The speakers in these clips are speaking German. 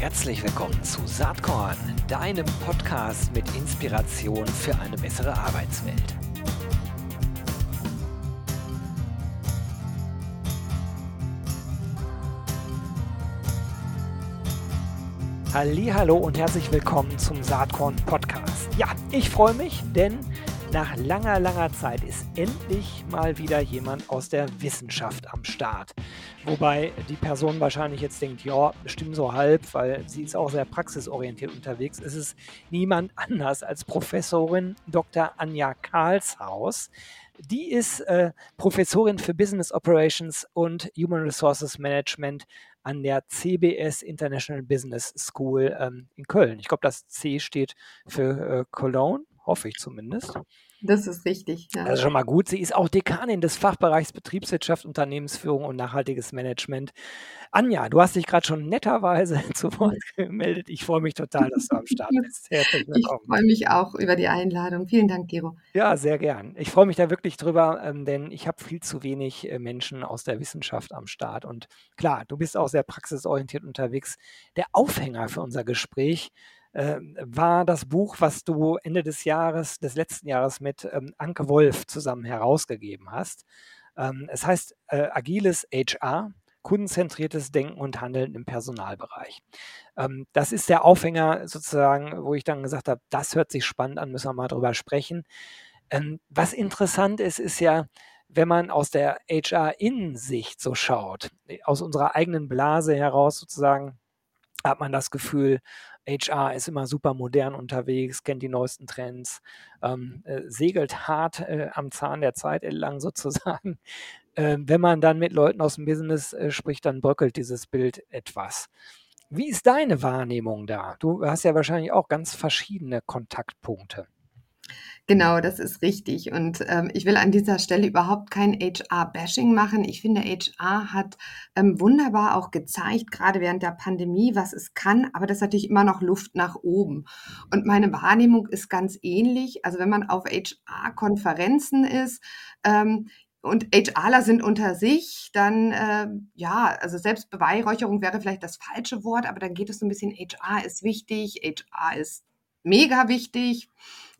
Herzlich willkommen zu Saatkorn, deinem Podcast mit Inspiration für eine bessere Arbeitswelt. Hallo und herzlich willkommen zum Saatkorn Podcast. Ja, ich freue mich, denn nach langer, langer Zeit ist endlich mal wieder jemand aus der Wissenschaft am Start. Wobei die Person wahrscheinlich jetzt denkt, ja, bestimmt so halb, weil sie ist auch sehr praxisorientiert unterwegs. Es ist niemand anders als Professorin Dr. Anja Karlshaus. Die ist äh, Professorin für Business Operations und Human Resources Management an der CBS International Business School ähm, in Köln. Ich glaube, das C steht für äh, Cologne hoffe ich zumindest. Das ist richtig. Ja. Das ist schon mal gut. Sie ist auch Dekanin des Fachbereichs Betriebswirtschaft, Unternehmensführung und nachhaltiges Management. Anja, du hast dich gerade schon netterweise zu Wort gemeldet. Ich freue mich total, dass du am Start bist. Herzlich willkommen. Ich freue mich auch über die Einladung. Vielen Dank, Gero. Ja, sehr gern. Ich freue mich da wirklich drüber, ähm, denn ich habe viel zu wenig äh, Menschen aus der Wissenschaft am Start. Und klar, du bist auch sehr praxisorientiert unterwegs. Der Aufhänger für unser Gespräch äh, war das Buch, was du Ende des Jahres, des letzten Jahres mit ähm, Anke Wolf zusammen herausgegeben hast. Ähm, es heißt äh, Agiles HR, kundenzentriertes Denken und Handeln im Personalbereich. Ähm, das ist der Aufhänger sozusagen, wo ich dann gesagt habe, das hört sich spannend an, müssen wir mal drüber sprechen. Ähm, was interessant ist, ist ja, wenn man aus der HR-Innensicht so schaut, aus unserer eigenen Blase heraus sozusagen, hat man das Gefühl, HR ist immer super modern unterwegs, kennt die neuesten Trends, ähm, äh, segelt hart äh, am Zahn der Zeit entlang sozusagen. Äh, wenn man dann mit Leuten aus dem Business äh, spricht, dann bröckelt dieses Bild etwas. Wie ist deine Wahrnehmung da? Du hast ja wahrscheinlich auch ganz verschiedene Kontaktpunkte. Genau, das ist richtig. Und ähm, ich will an dieser Stelle überhaupt kein HR-Bashing machen. Ich finde, HR hat ähm, wunderbar auch gezeigt, gerade während der Pandemie, was es kann, aber das ist natürlich immer noch Luft nach oben. Und meine Wahrnehmung ist ganz ähnlich. Also wenn man auf HR-Konferenzen ist, ähm, und HRler sind unter sich, dann äh, ja, also Selbstbeweihräucherung wäre vielleicht das falsche Wort, aber dann geht es so ein bisschen, HR ist wichtig, HR ist mega wichtig.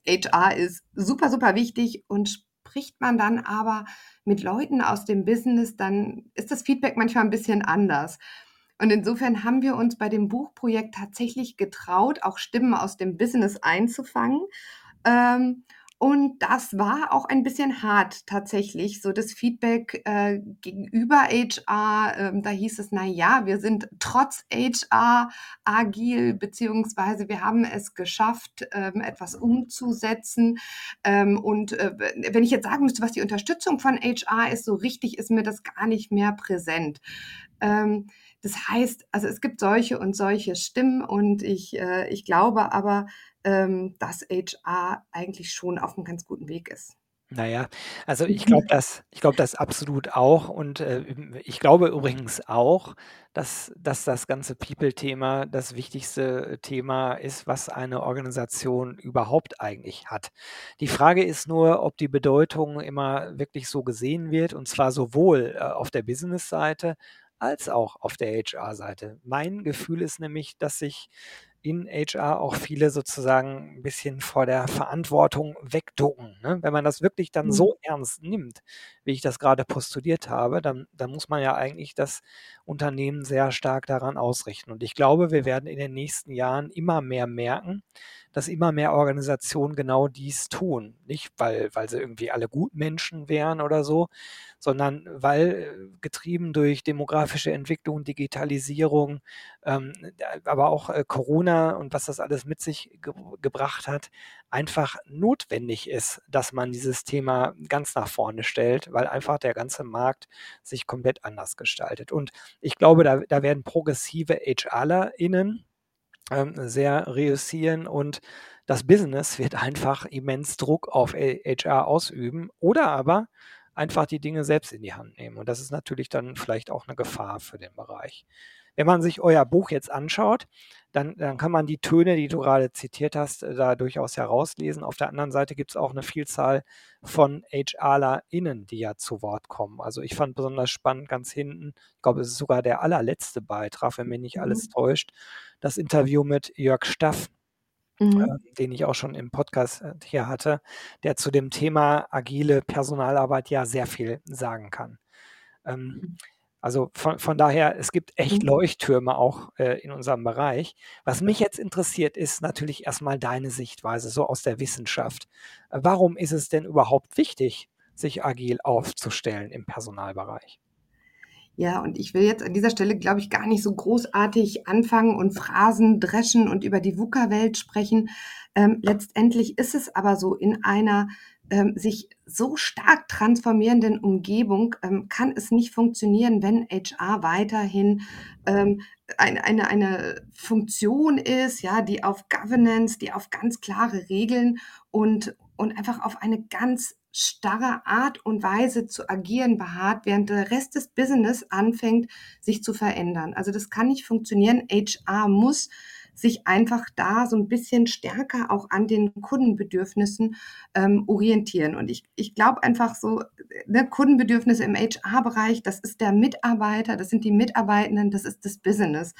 HR ist super, super wichtig und spricht man dann aber mit Leuten aus dem Business, dann ist das Feedback manchmal ein bisschen anders. Und insofern haben wir uns bei dem Buchprojekt tatsächlich getraut, auch Stimmen aus dem Business einzufangen. Ähm, und das war auch ein bisschen hart tatsächlich, so das Feedback äh, gegenüber HR. Ähm, da hieß es, na ja, wir sind trotz HR agil, beziehungsweise wir haben es geschafft, ähm, etwas umzusetzen. Ähm, und äh, wenn ich jetzt sagen müsste, was die Unterstützung von HR ist, so richtig ist mir das gar nicht mehr präsent. Ähm, das heißt, also es gibt solche und solche Stimmen und ich, äh, ich glaube aber, ähm, dass HR eigentlich schon auf einem ganz guten Weg ist. Naja, also ich glaube das, ich glaube das absolut auch. Und äh, ich glaube übrigens auch, dass, dass das ganze People-Thema das wichtigste Thema ist, was eine Organisation überhaupt eigentlich hat. Die Frage ist nur, ob die Bedeutung immer wirklich so gesehen wird, und zwar sowohl äh, auf der Business-Seite als auch auf der HR-Seite. Mein Gefühl ist nämlich, dass sich in HR auch viele sozusagen ein bisschen vor der Verantwortung wegducken. Ne? Wenn man das wirklich dann mhm. so ernst nimmt, wie ich das gerade postuliert habe, dann, dann muss man ja eigentlich das Unternehmen sehr stark daran ausrichten. Und ich glaube, wir werden in den nächsten Jahren immer mehr merken, dass immer mehr Organisationen genau dies tun. Nicht, weil, weil sie irgendwie alle Gutmenschen wären oder so, sondern weil äh, getrieben durch demografische Entwicklung, Digitalisierung, aber auch äh, Corona und was das alles mit sich ge gebracht hat, einfach notwendig ist, dass man dieses Thema ganz nach vorne stellt, weil einfach der ganze Markt sich komplett anders gestaltet. Und ich glaube, da, da werden progressive HRlerInnen ähm, sehr reüssieren und das Business wird einfach immens Druck auf HR ausüben oder aber einfach die Dinge selbst in die Hand nehmen. Und das ist natürlich dann vielleicht auch eine Gefahr für den Bereich. wenn man sich euer Buch jetzt anschaut, dann, dann kann man die Töne, die du gerade zitiert hast, äh, da durchaus herauslesen. Auf der anderen Seite gibt es auch eine Vielzahl von HRlerInnen, die ja zu Wort kommen. Also ich fand besonders spannend ganz hinten, ich glaube, es ist sogar der allerletzte Beitrag, wenn mich nicht alles mhm. täuscht, das Interview mit Jörg Staff, mhm. äh, den ich auch schon im Podcast äh, hier hatte, der zu dem Thema agile Personalarbeit ja sehr viel sagen kann. Ähm, mhm. Also von, von daher, es gibt echt mhm. Leuchttürme auch äh, in unserem Bereich. Was mich jetzt interessiert, ist natürlich erstmal deine Sichtweise, so aus der Wissenschaft. Warum ist es denn überhaupt wichtig, sich agil aufzustellen im Personalbereich? Ja, und ich will jetzt an dieser Stelle, glaube ich, gar nicht so großartig anfangen und Phrasen dreschen und über die VUCA-Welt sprechen. Ähm, letztendlich ist es aber so, in einer ähm, sich so stark transformierenden Umgebung ähm, kann es nicht funktionieren, wenn HR weiterhin ähm, eine, eine, eine Funktion ist, ja, die auf Governance, die auf ganz klare Regeln und, und einfach auf eine ganz starre Art und Weise zu agieren beharrt, während der Rest des Business anfängt, sich zu verändern. Also das kann nicht funktionieren. HR muss sich einfach da so ein bisschen stärker auch an den Kundenbedürfnissen ähm, orientieren. Und ich, ich glaube einfach so, ne, Kundenbedürfnisse im HR-Bereich, das ist der Mitarbeiter, das sind die Mitarbeitenden, das ist das Business.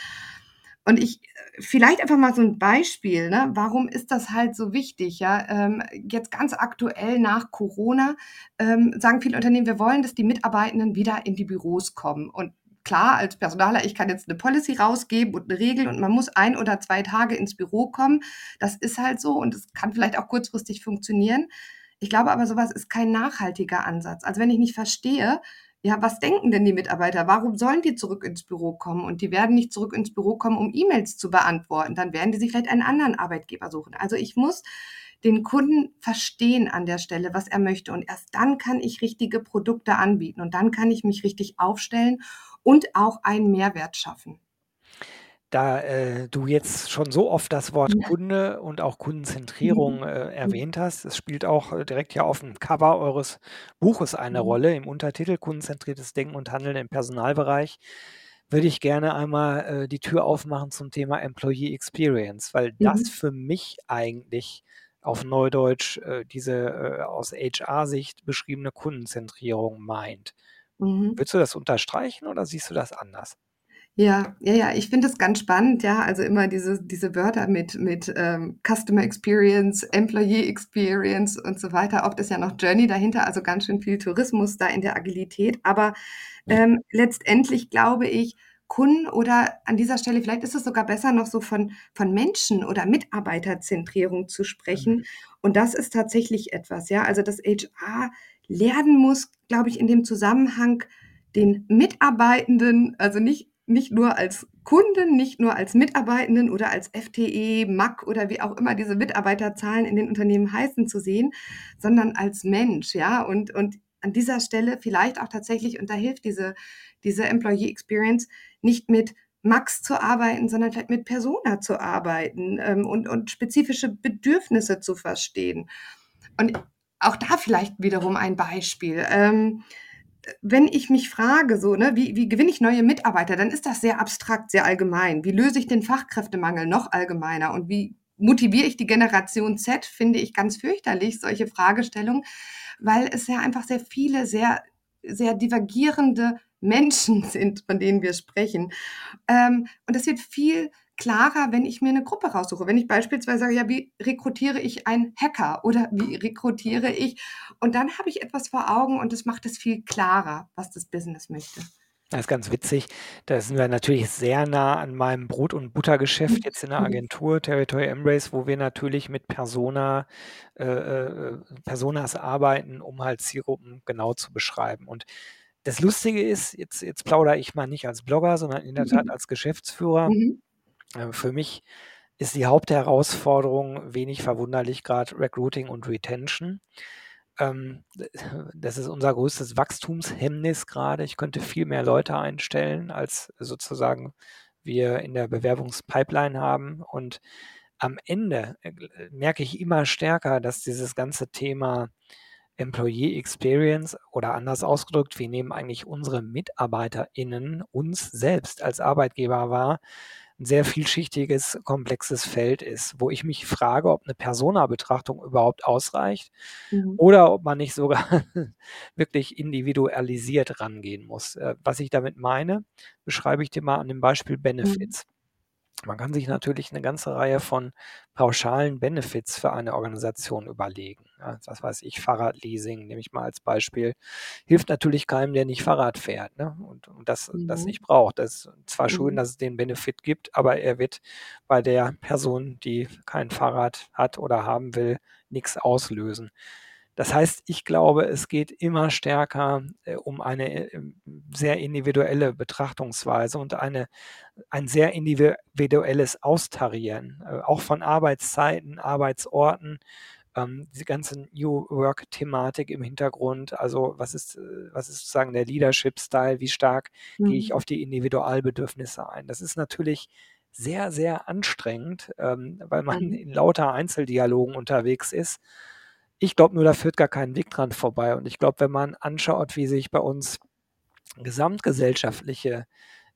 Und ich, vielleicht einfach mal so ein Beispiel, ne? warum ist das halt so wichtig? Ja, ähm, jetzt ganz aktuell nach Corona ähm, sagen viele Unternehmen, wir wollen, dass die Mitarbeitenden wieder in die Büros kommen. Und klar, als Personaler, ich kann jetzt eine Policy rausgeben und eine Regel und man muss ein oder zwei Tage ins Büro kommen. Das ist halt so und es kann vielleicht auch kurzfristig funktionieren. Ich glaube aber, sowas ist kein nachhaltiger Ansatz. Also wenn ich nicht verstehe, ja, was denken denn die Mitarbeiter? Warum sollen die zurück ins Büro kommen? Und die werden nicht zurück ins Büro kommen, um E-Mails zu beantworten. Dann werden die sich vielleicht einen anderen Arbeitgeber suchen. Also ich muss den Kunden verstehen an der Stelle, was er möchte. Und erst dann kann ich richtige Produkte anbieten und dann kann ich mich richtig aufstellen und auch einen Mehrwert schaffen. Da äh, du jetzt schon so oft das Wort ja. Kunde und auch Kundenzentrierung mhm. äh, mhm. erwähnt hast, es spielt auch äh, direkt ja auf dem Cover eures Buches eine mhm. Rolle im Untertitel Kundenzentriertes Denken und Handeln im Personalbereich, würde ich gerne einmal äh, die Tür aufmachen zum Thema Employee Experience, weil mhm. das für mich eigentlich auf Neudeutsch äh, diese äh, aus HR-Sicht beschriebene Kundenzentrierung meint. Mhm. Willst du das unterstreichen oder siehst du das anders? Ja, ja, ja, ich finde es ganz spannend, ja, also immer diese, diese Wörter mit, mit ähm, Customer Experience, Employee Experience und so weiter. Oft ist ja noch Journey dahinter, also ganz schön viel Tourismus da in der Agilität. Aber ähm, letztendlich glaube ich, Kunden oder an dieser Stelle, vielleicht ist es sogar besser, noch so von, von Menschen oder Mitarbeiterzentrierung zu sprechen. Mhm. Und das ist tatsächlich etwas, ja. Also das HR lernen muss, glaube ich, in dem Zusammenhang den Mitarbeitenden, also nicht, nicht nur als Kunden, nicht nur als Mitarbeitenden oder als FTE, MAC oder wie auch immer diese Mitarbeiterzahlen in den Unternehmen heißen zu sehen, sondern als Mensch, ja, und, und an dieser Stelle vielleicht auch tatsächlich, und da hilft diese, diese Employee Experience, nicht mit Max zu arbeiten, sondern vielleicht mit Persona zu arbeiten ähm, und, und spezifische Bedürfnisse zu verstehen. Und auch da vielleicht wiederum ein Beispiel. Ähm, wenn ich mich frage, so, ne, wie, wie gewinne ich neue Mitarbeiter, dann ist das sehr abstrakt, sehr allgemein. Wie löse ich den Fachkräftemangel noch allgemeiner und wie motiviere ich die Generation Z, finde ich ganz fürchterlich, solche Fragestellungen, weil es ja einfach sehr viele, sehr, sehr divergierende Menschen sind, von denen wir sprechen. Ähm, und das wird viel klarer, wenn ich mir eine Gruppe raussuche. Wenn ich beispielsweise sage, ja, wie rekrutiere ich einen Hacker oder wie rekrutiere ich? Und dann habe ich etwas vor Augen und das macht es viel klarer, was das Business möchte. Das ist ganz witzig. Da sind wir natürlich sehr nah an meinem Brot- und Buttergeschäft jetzt in der mhm. Agentur Territory Embrace, wo wir natürlich mit Persona, äh, äh, Personas arbeiten, um halt Zielgruppen genau zu beschreiben. Und das Lustige ist, jetzt, jetzt plaudere ich mal nicht als Blogger, sondern in der Tat mhm. als Geschäftsführer. Mhm. Äh, für mich ist die Hauptherausforderung wenig verwunderlich gerade Recruiting und Retention. Ähm, das ist unser größtes Wachstumshemmnis gerade. Ich könnte viel mehr Leute einstellen, als sozusagen wir in der Bewerbungspipeline haben. Und am Ende äh, merke ich immer stärker, dass dieses ganze Thema Employee Experience oder anders ausgedrückt, wie nehmen eigentlich unsere MitarbeiterInnen uns selbst als Arbeitgeber wahr, ein sehr vielschichtiges, komplexes Feld ist, wo ich mich frage, ob eine Persona-Betrachtung überhaupt ausreicht mhm. oder ob man nicht sogar wirklich individualisiert rangehen muss. Äh, was ich damit meine, beschreibe ich dir mal an dem Beispiel mhm. Benefits. Mhm. Man kann sich natürlich eine ganze Reihe von pauschalen Benefits für eine Organisation überlegen. Ja, was weiß ich, Fahrradleasing nehme ich mal als Beispiel. Hilft natürlich keinem, der nicht Fahrrad fährt ne? und, und das, mhm. das nicht braucht. Das ist zwar mhm. schön, dass es den Benefit gibt, aber er wird bei der Person, die kein Fahrrad hat oder haben will, nichts auslösen. Das heißt, ich glaube, es geht immer stärker äh, um eine äh, sehr individuelle Betrachtungsweise und eine, ein sehr individuelles Austarieren, äh, auch von Arbeitszeiten, Arbeitsorten, ähm, diese ganze New Work-Thematik im Hintergrund. Also was ist, äh, was ist sozusagen der Leadership-Style? Wie stark mhm. gehe ich mhm. auf die Individualbedürfnisse ein? Das ist natürlich sehr, sehr anstrengend, ähm, weil man mhm. in lauter Einzeldialogen unterwegs ist. Ich glaube nur, da führt gar kein Weg dran vorbei. Und ich glaube, wenn man anschaut, wie sich bei uns gesamtgesellschaftliche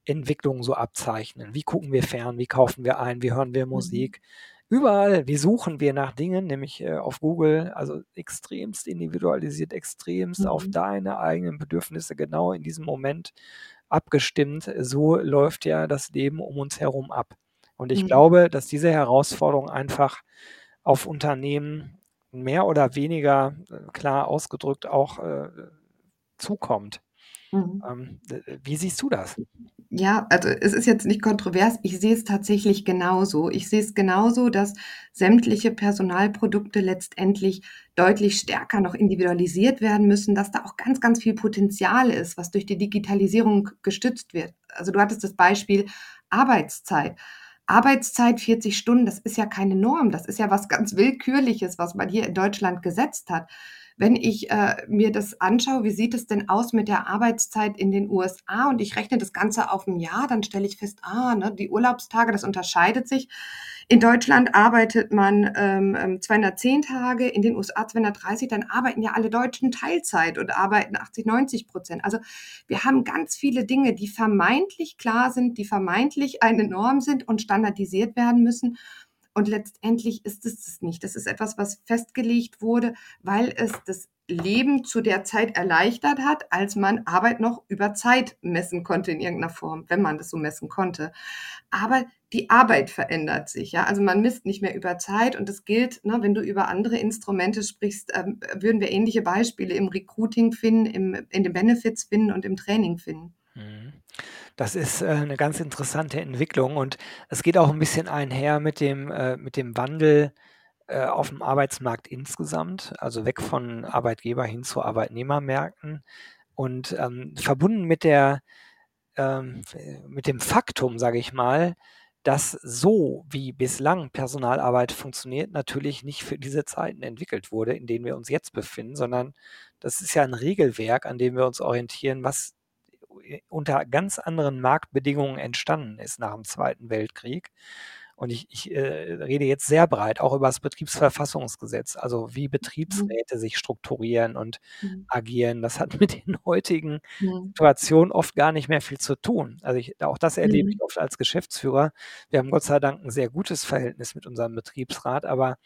Entwicklungen so abzeichnen, wie gucken wir fern, wie kaufen wir ein, wie hören wir mhm. Musik, überall, wie suchen wir nach Dingen, nämlich äh, auf Google, also extremst individualisiert, extremst mhm. auf deine eigenen Bedürfnisse genau in diesem Moment abgestimmt. So läuft ja das Leben um uns herum ab. Und ich mhm. glaube, dass diese Herausforderung einfach auf Unternehmen mehr oder weniger äh, klar ausgedrückt auch äh, zukommt. Mhm. Ähm, wie siehst du das? Ja, also es ist jetzt nicht kontrovers. Ich sehe es tatsächlich genauso. Ich sehe es genauso, dass sämtliche Personalprodukte letztendlich deutlich stärker noch individualisiert werden müssen, dass da auch ganz, ganz viel Potenzial ist, was durch die Digitalisierung gestützt wird. Also du hattest das Beispiel Arbeitszeit. Arbeitszeit 40 Stunden, das ist ja keine Norm, das ist ja was ganz Willkürliches, was man hier in Deutschland gesetzt hat. Wenn ich äh, mir das anschaue, wie sieht es denn aus mit der Arbeitszeit in den USA und ich rechne das Ganze auf ein Jahr, dann stelle ich fest, ah, ne, die Urlaubstage, das unterscheidet sich. In Deutschland arbeitet man ähm, 210 ähm, Tage, in den USA 230, dann arbeiten ja alle Deutschen Teilzeit und arbeiten 80, 90 Prozent. Also wir haben ganz viele Dinge, die vermeintlich klar sind, die vermeintlich eine Norm sind und standardisiert werden müssen. Und letztendlich ist es das nicht. Das ist etwas, was festgelegt wurde, weil es das Leben zu der Zeit erleichtert hat, als man Arbeit noch über Zeit messen konnte in irgendeiner Form, wenn man das so messen konnte. Aber die Arbeit verändert sich, ja. Also man misst nicht mehr über Zeit und es gilt, ne, wenn du über andere Instrumente sprichst, ähm, würden wir ähnliche Beispiele im Recruiting finden, im, in den Benefits finden und im Training finden. Mhm. Das ist äh, 'ne ganz interessante Entwicklung und es geht auch ein bisschen einher mit dem äh, mit dem Wandel, äh, dem Arbeitsmarkt insgesamt, also weg von Arbeitgeber hin zu Arbeitnehmermärkten und, ähm, verbunden mit der ähm, mit dem Faktum, sage ich mal, dass so wie bislang Personalarbeit funktioniert, natürlich nicht für diese Zeiten entwickelt wurde, in denen wir uns jetzt befinden, sondern das ist ja ein Regelwerk, an dem wir uns orientieren, was unter ganz anderen Marktbedingungen entstanden ist nach dem Zweiten Weltkrieg. Und ich, ich äh, rede jetzt sehr breit auch über das Betriebsverfassungsgesetz, also wie mhm. Betriebsräte mhm. sich strukturieren und mhm. agieren. Das hat mit den heutigen mhm. Situationen oft gar nicht mehr viel zu tun. Also ich, auch das erlebe ich mhm. oft als Geschäftsführer. Wir haben Gott sei Dank ein sehr gutes Verhältnis mit unserem Betriebsrat, aber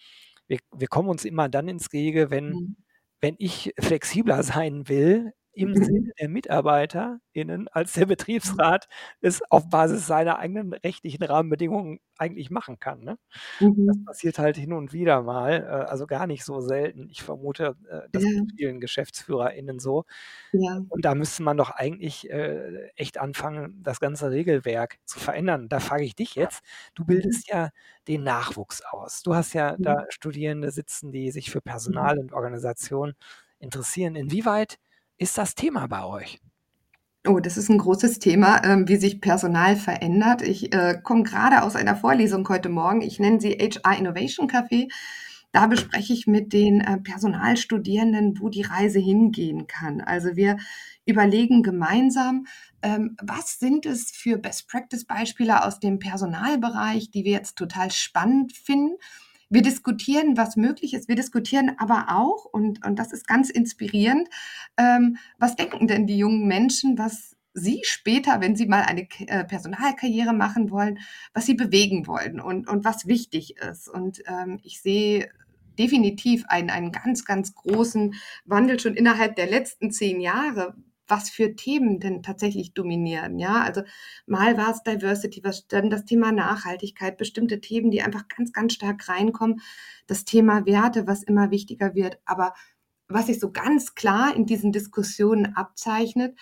wir, wir kommen uns immer dann ins Gehege, wenn, mhm. wenn ich flexibler sein will im mhm. Sinne der MitarbeiterInnen, als der Betriebsrat es auf Basis seiner eigenen rechtlichen Rahmenbedingungen eigentlich machen kann. Ne? Mhm. Das passiert halt hin und wieder mal, äh, also gar nicht so selten. Ich vermute, äh, das ja. mit vielen GeschäftsführerInnen so. Ja. Und da müsste man doch eigentlich äh, echt anfangen, das ganze Regelwerk zu verändern. Da frage ich dich jetzt, du mhm. bildest ja den Nachwuchs aus. Du hast ja mhm. da Studierende sitzen, die sich für Personal mhm. und Organisation interessieren. Inwieweit ist das Thema bei euch? Oh, das ist ein großes Thema, ähm, wie sich Personal verändert. Ich äh, komme gerade aus einer Vorlesung heute Morgen. Ich nenne sie HR Innovation Café. Da bespreche ich mit den äh, Personalstudierenden, wo die Reise hingehen kann. Also wir überlegen gemeinsam, ähm, was sind es für Best-Practice-Beispiele aus dem Personalbereich, die wir jetzt total spannend finden wir diskutieren, was möglich ist. Wir diskutieren aber auch, und, und das ist ganz inspirierend, ähm, was denken denn die jungen Menschen, was sie später, wenn sie mal eine äh, Personalkarriere machen wollen, was sie bewegen wollen und, und was wichtig ist. Und ähm, ich sehe definitiv einen, einen ganz, ganz großen Wandel schon innerhalb der letzten zehn Jahre, was für Themen denn tatsächlich dominieren. Ja, also mal war es Diversity, was dann das Thema Nachhaltigkeit, bestimmte Themen, die einfach ganz, ganz stark reinkommen. Das Thema Werte, was immer wichtiger wird. Aber was sich so ganz klar in diesen Diskussionen abzeichnet,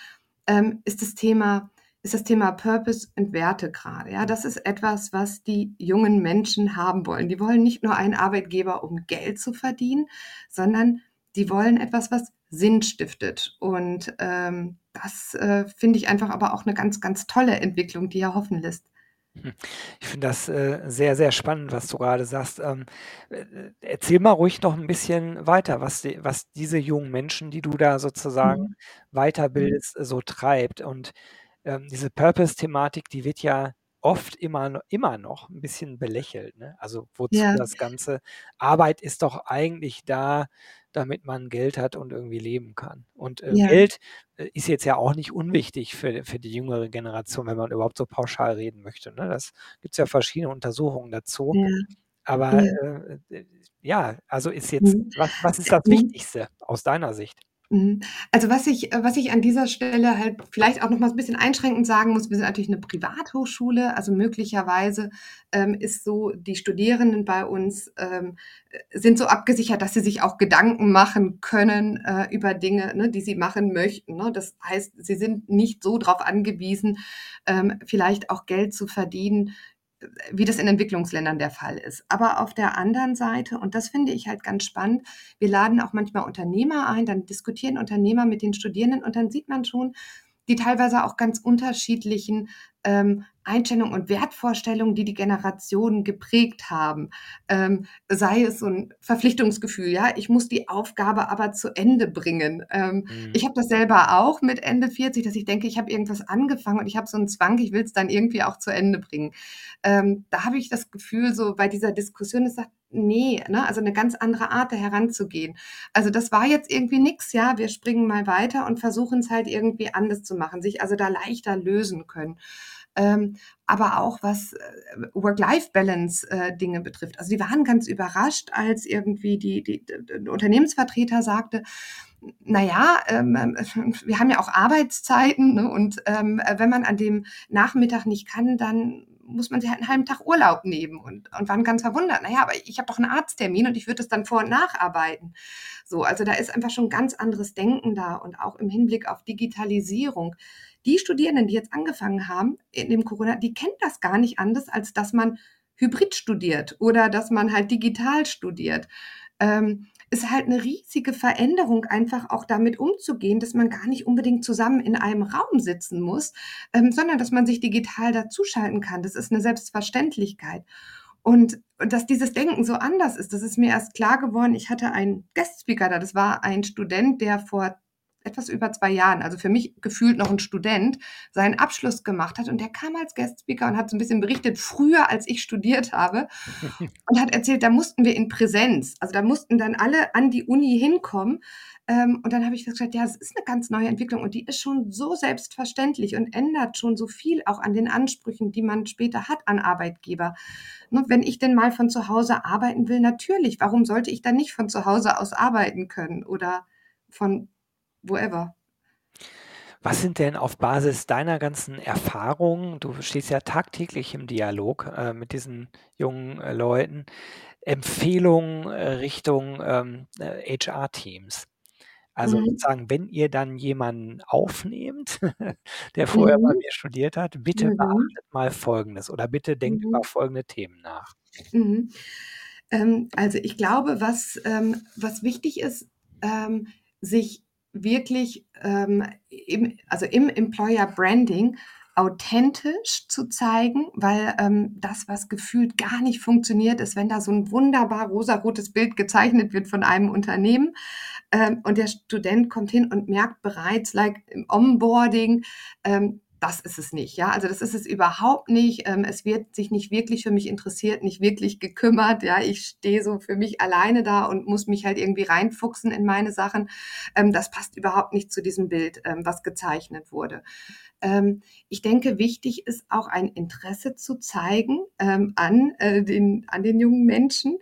ähm, ist das Thema ist das Thema Purpose und Werte gerade. Ja, das ist etwas, was die jungen Menschen haben wollen. Die wollen nicht nur einen Arbeitgeber, um Geld zu verdienen, sondern die wollen etwas, was Sinn stiftet. Und ähm, das äh, finde ich einfach aber auch eine ganz, ganz tolle Entwicklung, die ja hoffen lässt. Hm. Ich finde das äh, sehr, sehr spannend, was du gerade sagst. Ähm, äh, erzähl mal ruhig noch ein bisschen weiter, was, die, was diese jungen Menschen, die du da sozusagen mhm. weiterbildest, so treibt. Und ähm, diese Purpose-Thematik, die wird ja oft immer, immer noch ein bisschen belächelt. Ne? Also wozu ja. das Ganze? Arbeit ist doch eigentlich da, damit man Geld hat und irgendwie leben kann. Und äh, ja. Geld äh, ist jetzt ja auch nicht unwichtig für, für die jüngere Generation, wenn man überhaupt so pauschal reden möchte. Ne? Das gibt es ja verschiedene Untersuchungen dazu. Ja. Aber ja. Äh, ja. also ist jetzt, mhm. was, was ist das mhm. Wichtigste aus deiner Sicht? Mhm. Also was ich, äh, was ich an dieser Stelle halt vielleicht auch noch mal ein bisschen einschränkend sagen muss, wir sind natürlich eine Privathochschule, also möglicherweise ähm, ist so, die Studierenden bei uns ähm, sind so abgesichert, dass sie sich auch Gedanken machen können äh, über Dinge, ne, die sie machen möchten. Ne? Das heißt, sie sind nicht so darauf angewiesen, ähm, vielleicht auch Geld zu verdienen, wie das in Entwicklungsländern der Fall ist. Aber auf der anderen Seite, und das finde ich halt ganz spannend, wir laden auch manchmal Unternehmer ein, dann diskutieren Unternehmer mit den Studierenden und dann sieht man schon, die teilweise auch ganz unterschiedlichen ähm, Einstellungen und Wertvorstellungen, die die Generationen geprägt haben. Ähm, sei es so ein Verpflichtungsgefühl, ja, ich muss die Aufgabe aber zu Ende bringen. Ähm, mhm. Ich habe das selber auch mit Ende 40, dass ich denke, ich habe irgendwas angefangen und ich habe so einen Zwang, ich will es dann irgendwie auch zu Ende bringen. Ähm, da habe ich das Gefühl, so bei dieser Diskussion, es sagt, nee, ne, also eine ganz andere Art da heranzugehen. Also das war jetzt irgendwie nichts, ja, wir springen mal weiter und versuchen es halt irgendwie anders zu machen, sich also da leichter lösen können ähm, aber auch was äh, Work-Life-Balance-Dinge äh, betrifft. Also die waren ganz überrascht, als irgendwie die, die, die Unternehmensvertreter sagte, naja, ähm, ähm, wir haben ja auch Arbeitszeiten ne, und ähm, wenn man an dem Nachmittag nicht kann, dann muss man sich halt einen halben Tag Urlaub nehmen und, und waren ganz verwundert. Naja, aber ich habe doch einen Arzttermin und ich würde das dann vor- und nacharbeiten. So, also da ist einfach schon ganz anderes Denken da und auch im Hinblick auf Digitalisierung die Studierenden, die jetzt angefangen haben in dem Corona, die kennen das gar nicht anders, als dass man hybrid studiert oder dass man halt digital studiert. Ähm, ist halt eine riesige Veränderung, einfach auch damit umzugehen, dass man gar nicht unbedingt zusammen in einem Raum sitzen muss, ähm, sondern dass man sich digital dazuschalten kann. Das ist eine Selbstverständlichkeit. Und, und dass dieses Denken so anders ist, das ist mir erst klar geworden. Ich hatte einen Guest-Speaker da, das war ein Student, der vor etwas über zwei Jahren, also für mich gefühlt noch ein Student, seinen Abschluss gemacht hat. Und der kam als Guest-Speaker und hat so ein bisschen berichtet, früher als ich studiert habe, und hat erzählt, da mussten wir in Präsenz, also da mussten dann alle an die Uni hinkommen. Ähm, und dann habe ich gesagt, ja, es ist eine ganz neue Entwicklung und die ist schon so selbstverständlich und ändert schon so viel auch an den Ansprüchen, die man später hat an Arbeitgeber. Ne, wenn ich denn mal von zu Hause arbeiten will, natürlich, warum sollte ich dann nicht von zu Hause aus arbeiten können oder von wherever. Was sind denn auf Basis deiner ganzen Erfahrungen, du stehst ja tagtäglich im Dialog äh, mit diesen jungen äh, Leuten, Empfehlungen äh, Richtung ähm, HR-Teams? Also mhm. sozusagen, wenn ihr dann jemanden aufnehmt, der vorher mhm. bei mir studiert hat, bitte mhm. beachtet mal Folgendes oder bitte denkt über mhm. folgende Themen nach. Mhm. Ähm, also ich glaube, was, ähm, was wichtig ist, ähm, sich wirklich ähm, im, also im Employer Branding authentisch zu zeigen, weil ähm, das, was gefühlt gar nicht funktioniert, ist, wenn da so ein wunderbar rosarotes Bild gezeichnet wird von einem Unternehmen. Ähm, und der Student kommt hin und merkt bereits, like im Onboarding, ähm, das ist es nicht. Ja, also das ist es überhaupt nicht. Ähm, es wird sich nicht wirklich für mich interessiert, nicht wirklich gekümmert. Ja, ich stehe so für mich alleine da und muss mich halt irgendwie reinfuchsen in meine Sachen. Ähm, das passt überhaupt nicht zu diesem Bild, ähm, was gezeichnet wurde. Ich denke, wichtig ist auch ein Interesse zu zeigen an, äh, den, an den jungen Menschen.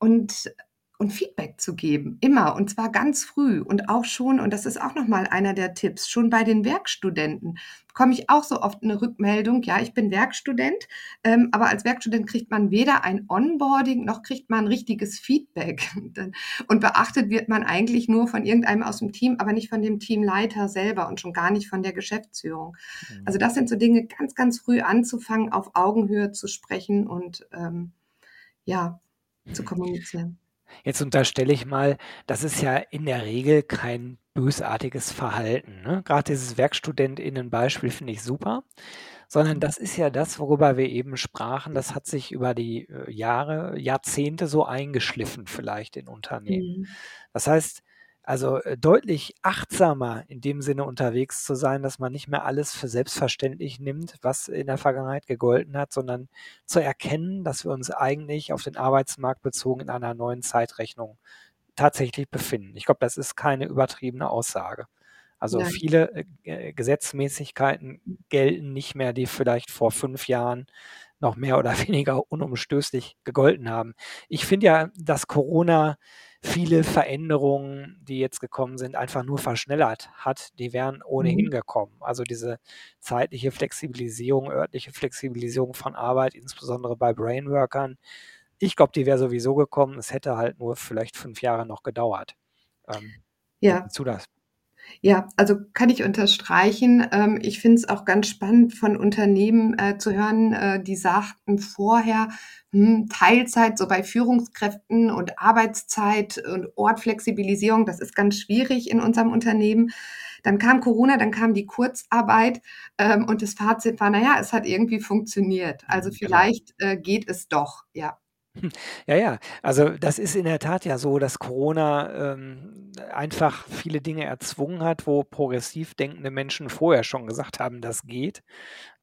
Und und Feedback zu geben, immer und zwar ganz früh und auch schon und das ist auch noch mal einer der Tipps, schon bei den Werkstudenten bekomme ich auch so oft eine Rückmeldung, ja, ich bin Werkstudent, ähm, aber als Werkstudent kriegt man weder ein Onboarding noch kriegt man richtiges Feedback und beachtet wird man eigentlich nur von irgendeinem aus dem Team, aber nicht von dem Teamleiter selber und schon gar nicht von der Geschäftsführung. Mhm. Also das sind so Dinge, ganz, ganz früh anzufangen, auf Augenhöhe zu sprechen und ähm, ja, zu kommunizieren. Jetzt unterstelle ich mal, das ist ja in der Regel kein bösartiges Verhalten, ne? Grad dieses WerkstudentInnen-Beispiel finde ich super, sondern Mhm. das ist ja das, worüber wir eben sprachen. Das hat sich über die, äh, Jahre, Jahrzehnte so eingeschliffen vielleicht in Unternehmen. Mhm. Das heißt, also, äh, deutlich achtsamer in dem Sinne unterwegs zu sein, dass man nicht mehr alles für selbstverständlich nimmt, was in der Vergangenheit gegolten hat, sondern zu erkennen, dass wir uns eigentlich auf den Arbeitsmarkt bezogen in einer neuen Zeitrechnung tatsächlich befinden. Ich glaube, das ist keine übertriebene Aussage. Also, Nein. viele, äh, G Gesetzmäßigkeiten gelten nicht mehr, die vielleicht vor 5 Jahren noch mehr oder weniger unumstößlich gegolten haben. Ich finde ja, dass Corona viele Veränderungen, die jetzt gekommen sind, einfach nur verschnellert hat. Die wären ohnehin Mhm. gekommen. Also, diese zeitliche Flexibilisierung, örtliche Flexibilisierung von Arbeit, insbesondere bei Brainworkern. Ich glaube, die wäre sowieso gekommen. Es hätte halt nur vielleicht 5 Jahre noch gedauert. Ähm, Ja. du das? Ja, also kann ich unterstreichen. Ähm, ich finde es auch ganz spannend von Unternehmen, äh, zu hören, äh, die sagten vorher, hm, Teilzeit so bei Führungskräften und Arbeitszeit und Ortflexibilisierung, das ist ganz schwierig in unserem Unternehmen. Dann kam Corona, dann kam die Kurzarbeit, ähm, und das Fazit war: „Na ja, es hat irgendwie funktioniert. Also genau. vielleicht, äh, geht es doch“, ja. Ja, ja. Also, das ist in der Tat ja so, dass Corona, ähm, einfach viele Dinge erzwungen hat, wo progressiv denkende Menschen vorher schon gesagt haben, das geht,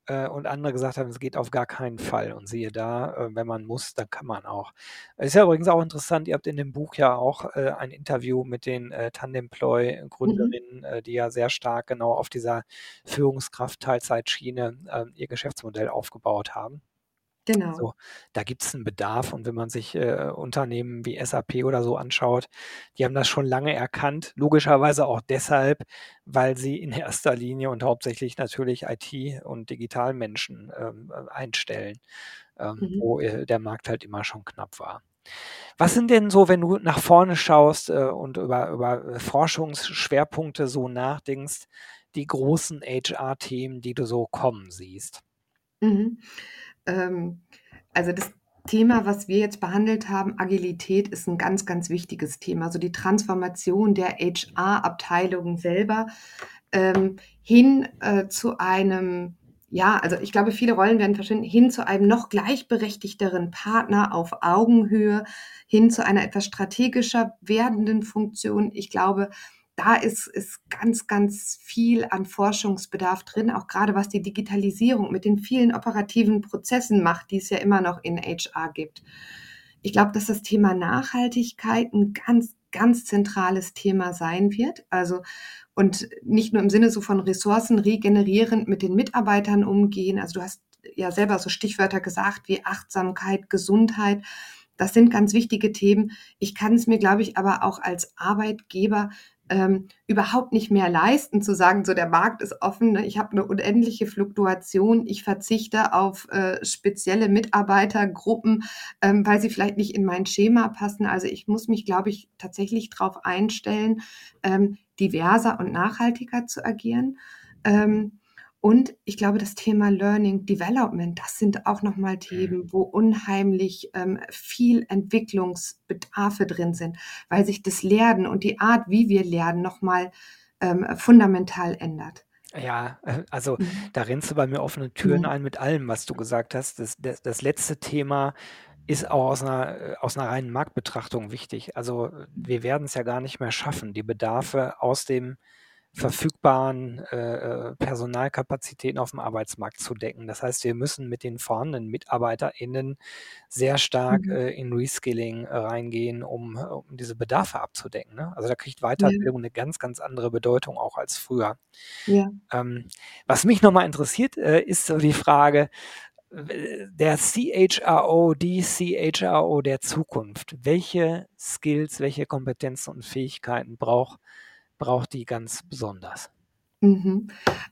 äh, und andere gesagt haben, es geht auf gar keinen Fall. Und siehe da, äh, wenn man muss, dann kann man auch. Ist ja übrigens auch interessant, ihr habt in dem Buch ja auch, äh, ein Interview mit den, Mhm. Tandemploy-Gründerinnen, äh, die ja sehr stark genau auf dieser Führungskraft-Teilzeitschiene, ähm, ihr Geschäftsmodell aufgebaut haben. Genau. Also, da gibt's 'n Bedarf und wenn man sich, äh, Unternehmen wie SAP oder so anschaut, die haben das schon lange erkannt. Logischerweise auch deshalb, weil sie in erster Linie und hauptsächlich natürlich IT und Digitalmenschen, ähm, äh, einstellen, ähm, Mhm. wo, äh, der Markt halt immer schon knapp war. Was sind denn so, wenn du nach vorne schaust, äh, und über über, äh, Forschungsschwerpunkte so nachdenkst, die großen HR-Themen, die du so kommen siehst? Mhm. Ähm, also das Thema, was wir jetzt behandelt haben, Agilität, ist 'n ganz, ganz wichtiges Thema. So die Transformation der HR-Abteilung selber, ähm, hin, äh, zu einem ja, also ich glaube, viele Rollen werden verschwinden, hin zu einem noch gleichberechtigteren Partner auf Augenhöhe, hin zu einer etwas strategischer werdenden Funktion. Ich glaube, da ist ist ganz, ganz viel an Forschungsbedarf drin, auch grade was die Digitalisierung mit den vielen operativen Prozessen macht, die es ja immer noch in HR gibt. Ich glaube, dass das Thema Nachhaltigkeit 'n ganz, ganz zentrales Thema sein wird. Also und nicht nur im Sinne so von Ressourcen regenerierend mit den Mitarbeitern umgehen. Also, du hast ja selber so Stichwörter gesagt wie Achtsamkeit, Gesundheit. Das sind ganz wichtige Themen. Ich kann es mir, glaube ich, aber auch als Arbeitgeber, ähm, überhaupt nicht mehr leisten zu sagen: „So, der Markt ist offen, ne? Ich habe 'ne unendliche Fluktuation. Ich verzichte auf, äh, spezielle Mitarbeitergruppen, ähm, weil sie vielleicht nicht in mein Schema passen.“ Also, ich muss mich, glaube ich, tatsächlich drauf einstellen, ähm, diverser und nachhaltiger zu agieren. Ähm, und ich glaube, das Thema Learning Development, das sind auch noch mal Mhm. Themen, wo unheimlich, ähm, viel Entwicklungsbedarfe drin sind, weil sich das Lernen und die Art, wie wir lernen, noch mal, ähm, fundamental ändert. Ja, äh, also, Mhm. da rennst du bei mir offene Türen Mhm. ein mit allem, was du gesagt hast. Das das das letzte Thema ist auch aus 'ner äh, aus 'ner reinen Marktbetrachtung wichtig. Also, wir werden's ja gar nicht mehr schaffen, die Bedarfe aus dem verfügbaren äh, äh, Personalkapazitäten auf dem Arbeitsmarkt zu decken. Das heißt, wir müssen mit den vorhandenen MitarbeiterInnen sehr stark Mhm. äh, in Reskilling äh, reingehen, um, um diese Bedarfe abzudecken. Ne? Also da kriegt Ja. Weiterbildung eine ganz, ganz andere Bedeutung auch als früher. Ja. Ähm, was mich nochmal interessiert, äh, ist so die Frage, der CHRO, die CHRO der Zukunft. Welche Skills, welche Kompetenzen und Fähigkeiten braucht, braucht die ganz besonders? Mhm.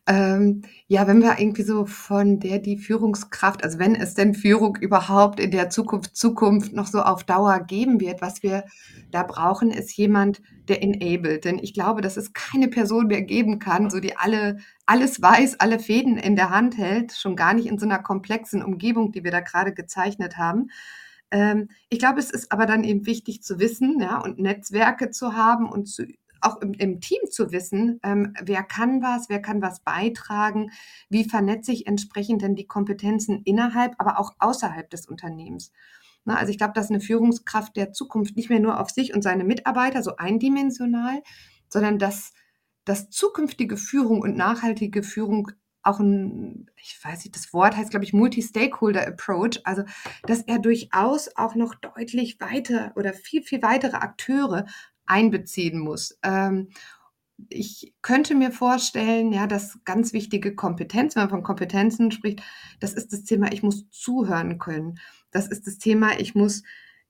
Ähm, ja, wenn wir irgendwie so von der die Führungskraft also wenn es denn Führung überhaupt in der Zukunft Zukunft noch so auf Dauer geben wird, was wir da brauchen, ist jemand, der enabled. Denn ich glaube, dass es keine Person mehr geben kann, so die alle alles weiß, alle Fäden in der Hand hält, schon gar nicht in so einer komplexen Umgebung, die wir da gerade gezeichnet haben. Ähm, ich glaube, es ist aber dann eben wichtig zu wissen, ja, und Netzwerke zu haben und zu auch im, im Team zu wissen, ähm, wer kann was, wer kann was beitragen, wie vernetze ich entsprechend denn die Kompetenzen innerhalb, aber auch außerhalb des Unternehmens. Na, also ich glaube, dass eine Führungskraft der Zukunft nicht mehr nur auf sich und seine Mitarbeiter so eindimensional, sondern dass, dass zukünftige Führung und nachhaltige Führung auch ein, ich weiß nicht, das Wort heißt, glaube ich, Multi-Stakeholder Approach, also dass er durchaus auch noch deutlich weiter oder viel, viel weitere Akteure einbeziehen muss. Ähm, ich könnte mir vorstellen, ja, dass ganz wichtige Kompetenz, wenn man von Kompetenzen spricht, das ist das Thema, ich muss zuhören können. Das ist das Thema, ich muss,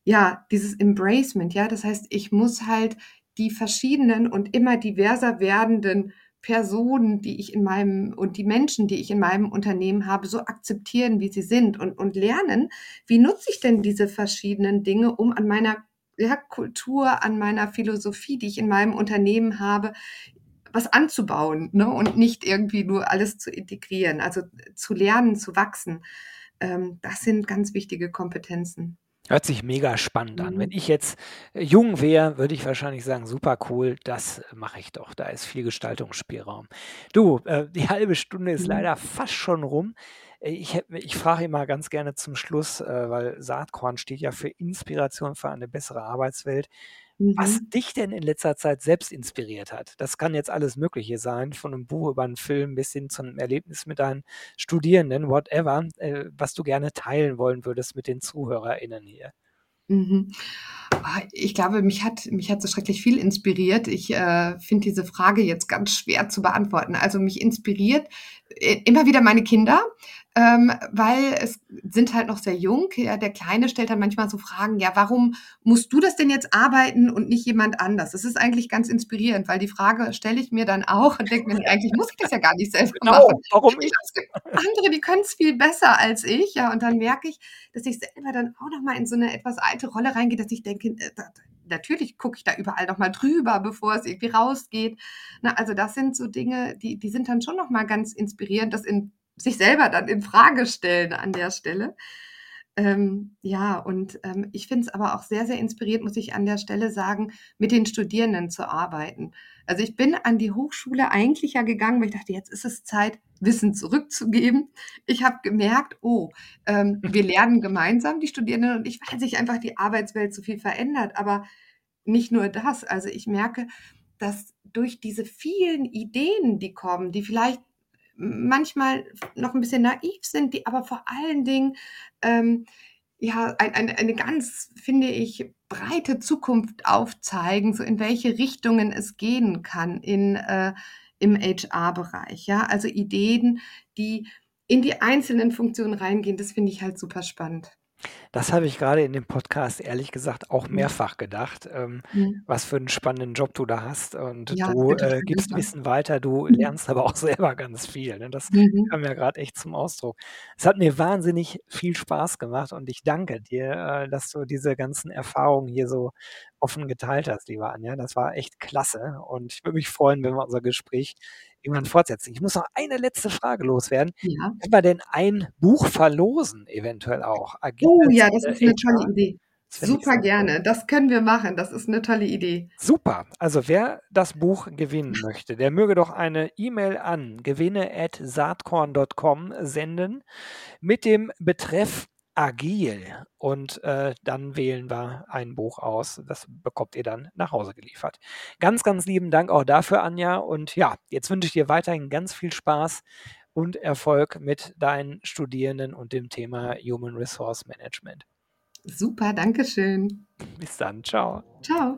ja, dieses Embracement, ja, das heißt, ich muss halt die verschiedenen und immer diverser werdenden Personen, die ich in meinem und die Menschen, die ich in meinem Unternehmen habe, so akzeptieren, wie sie sind und, und lernen, wie nutze ich denn diese verschiedenen Dinge, um an meiner ja, Kultur, an meiner Philosophie, die ich in meinem Unternehmen habe, was anzubauen ne? und nicht irgendwie nur alles zu integrieren. Also zu lernen, zu wachsen. Ähm, das sind ganz wichtige Kompetenzen. Hört sich mega spannend an. Wenn Mhm. ich jetzt äh, jung wäre, würde ich wahrscheinlich sagen, super cool, das mache ich doch. Da ist viel Gestaltungsspielraum. Du, äh, die halbe Stunde ist Mhm. leider fast schon rum. Äh, Ich, ich frage immer ganz gerne zum Schluss, äh, weil Saatkorn steht ja für Inspiration für eine bessere Arbeitswelt. Was Mhm. dich denn in letzter Zeit selbst inspiriert hat? Das kann jetzt alles Mögliche sein, von einem Buch über einen Film bis hin zu einem Erlebnis mit deinen Studierenden, whatever, äh, was du gerne teilen wollen würdest mit den ZuhörerInnen hier. Mhm. Ah, ich glaube, mich hat mich hat so schrecklich viel inspiriert. Ich, äh, finde diese Frage jetzt ganz schwer zu beantworten. Also, mich inspiriert, immer wieder meine Kinder, ähm, weil es sind halt noch sehr jung. Ja, der Kleine stellt dann manchmal so Fragen: „Ja, warum musst du das denn jetzt arbeiten und nicht jemand anders?“ Das ist eigentlich ganz inspirierend, weil die Frage stelle ich mir dann auch und denke mir: „Ne, eigentlich muss ich das ja gar nicht selber Genau, machen. warum Ich es gibt andere, die können es viel besser als ich“, ja, und dann merke ich, dass ich selber dann auch noch mal in so 'ne etwas alte Rolle reingehe, dass ich denke, äh, natürlich gucke ich da überall noch mal drüber, bevor es irgendwie rausgeht. Ne, also das sind so Dinge, die die sind dann schon noch mal ganz inspirierend, das in sich selber dann in Frage stellen an der Stelle. Ähm, ja, und, ähm, ich finde es aber auch sehr, sehr inspirierend, muss ich an der Stelle sagen, mit den Studierenden zu arbeiten. Also, ich bin an die Hochschule eigentlich ja gegangen, weil ich dachte: „Jetzt ist es Zeit, Wissen zurückzugeben.“ Ich habe gemerkt: „Oh, ähm, wir lernen gemeinsam, die Studierenden und ich, weil sich einfach die Arbeitswelt so viel verändert.“ Aber nicht nur das, also, ich merke, dass durch diese vielen Ideen, die kommen, die vielleicht manchmal noch 'n bisschen naiv sind, die aber vor allen Dingen, ähm, ja, ein ein eine ganz, finde ich, breite Zukunft aufzeigen, so in welche Richtungen es gehen kann in, äh im HR-Bereich, ja? Also, Ideen, die in die einzelnen Funktionen reingehen, das finde ich halt super spannend. Das habe ich gerade in dem Podcast ehrlich gesagt auch Mhm. mehrfach gedacht, ähm, Mhm. was für einen spannenden Job du da hast und Ja, du, äh, gibst. Wissen weiter, du Mhm. lernst aber auch selber ganz viel, ne? Das Mhm. kam ja grad echt zum Ausdruck. Es hat mir wahnsinnig viel Spaß gemacht und ich danke dir, äh, dass du diese ganzen Erfahrungen hier so offen geteilt hast, liebe Anja. Das war echt klasse und ich würde mich freuen, wenn wir unser Gespräch irgendwann fortsetzen. Ich muss noch eine letzte Frage loswerden. Ja. Können wir denn ein Buch verlosen eventuell auch? Oh Agiles, ja, das ist äh, 'ne tolle HR? Idee. Super gerne. Das können wir machen. Das ist 'ne tolle Idee. Super. Also, wer das Buch gewinnen möchte, der möge doch eine E-Mail an gewinne@saatkorn.com senden mit dem Betreff agil. Und äh, dann wählen wir ein Buch aus. Das bekommt ihr dann nach Hause geliefert. Ganz, ganz lieben Dank auch dafür, Anja. Und ja, jetzt wünsche ich dir weiterhin ganz viel Spaß und Erfolg mit deinen Studierenden und dem Thema Human Resource Management. Super, danke schön. Bis dann, ciao. Ciao.